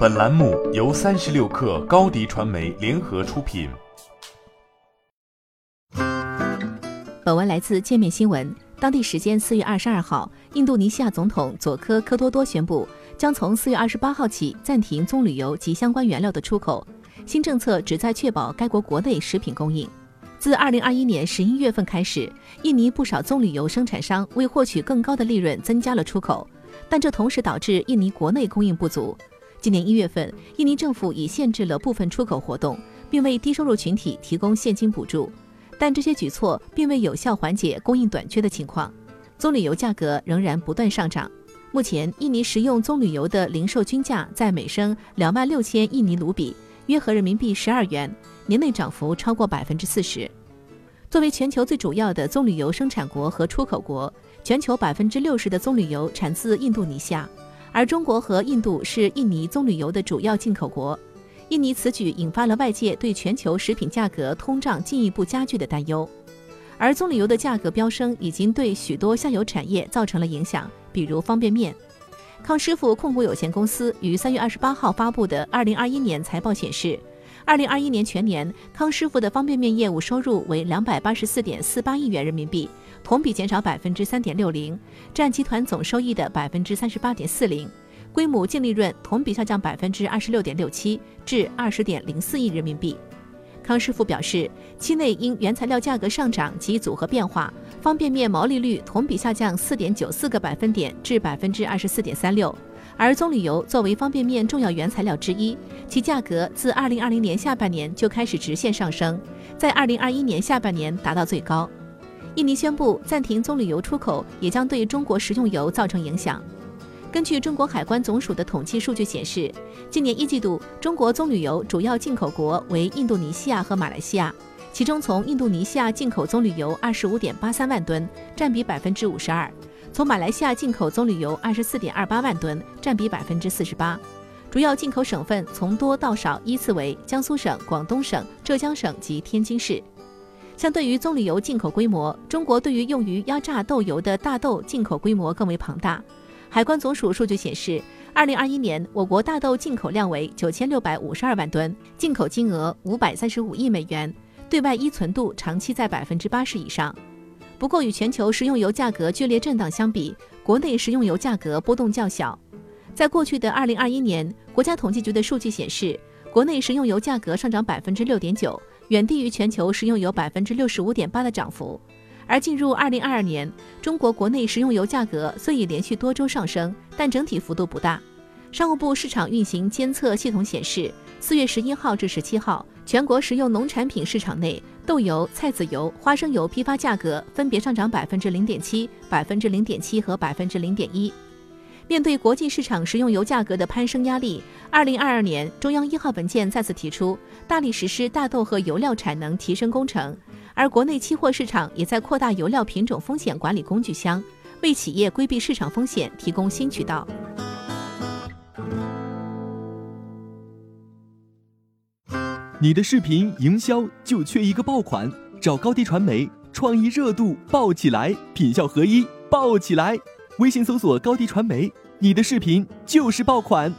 本栏目由三十六氪高低传媒联合出品。本文来自界面新闻。当地时间四月二十二号，印度尼西亚总统佐科科多多宣布，将从四月二十八号起暂停棕榈油及相关原料的出口。新政策旨在确保该国国内食品供应。自二零二一年十一月份开始，印尼不少棕榈油生产商为获取更高的利润，增加了出口，但这同时导致印尼国内供应不足。今年一月份，印尼政府已限制了部分出口活动，并为低收入群体提供现金补助，但这些举措并未有效缓解供应短缺的情况。棕榈油价格仍然不断上涨。目前，印尼食用棕榈油的零售均价在每升两万六千印尼卢比，约合人民币十二元，年内涨幅超过百分之四十。作为全球最主要的棕榈油生产国和出口国，全球百分之六十的棕榈油产自印度尼西亚。而中国和印度是印尼棕榈油的主要进口国，印尼此举引发了外界对全球食品价格通胀进一步加剧的担忧。而棕榈油的价格飙升已经对许多下游产业造成了影响，比如方便面。康师傅控股有限公司于三月二十八号发布的二零二一年财报显示，二零二一年全年康师傅的方便面业务收入为两百八十四点四八亿元人民币。同比减少百分之三点六零，占集团总收益的百分之三十八点四零，规模净利润同比下降百分之二十六点六七，至二十点零四亿人民币。康师傅表示，期内因原材料价格上涨及组合变化，方便面毛利率同比下降四点九四个百分点至百分之二十四点三六。而棕榈油作为方便面重要原材料之一，其价格自二零二零年下半年就开始直线上升，在二零二一年下半年达到最高。印尼宣布暂停棕榈油出口，也将对中国食用油造成影响。根据中国海关总署的统计数据显示，今年一季度中国棕榈油主要进口国为印度尼西亚和马来西亚，其中从印度尼西亚进口棕榈油二十五点八三万吨，占比百分之五十二；从马来西亚进口棕榈油二十四点二八万吨，占比百分之四十八。主要进口省份从多到少依次为江苏省、广东省、浙江省及天津市。相对于棕榈油进口规模，中国对于用于压榨豆油的大豆进口规模更为庞大。海关总署数据显示，二零二一年我国大豆进口量为九千六百五十二万吨，进口金额五百三十五亿美元，对外依存度长期在百分之八十以上。不过，与全球食用油价格剧烈震荡相比，国内食用油价格波动较小。在过去的二零二一年，国家统计局的数据显示，国内食用油价格上涨百分之六点九。远低于全球食用油百分之六十五点八的涨幅，而进入二零二二年，中国国内食用油价格虽已连续多周上升，但整体幅度不大。商务部市场运行监测系统显示，四月十一号至十七号，全国食用农产品市场内豆油、菜籽油、花生油批发价格分别上涨百分之零点七、百分之零点七和百分之零点一。面对国际市场食用油价格的攀升压力，二零二二年中央一号文件再次提出，大力实施大豆和油料产能提升工程，而国内期货市场也在扩大油料品种风险管理工具箱，为企业规避市场风险提供新渠道。你的视频营销就缺一个爆款，找高低传媒，创意热度爆起来，品效合一爆起来。微信搜索高低传媒，你的视频就是爆款。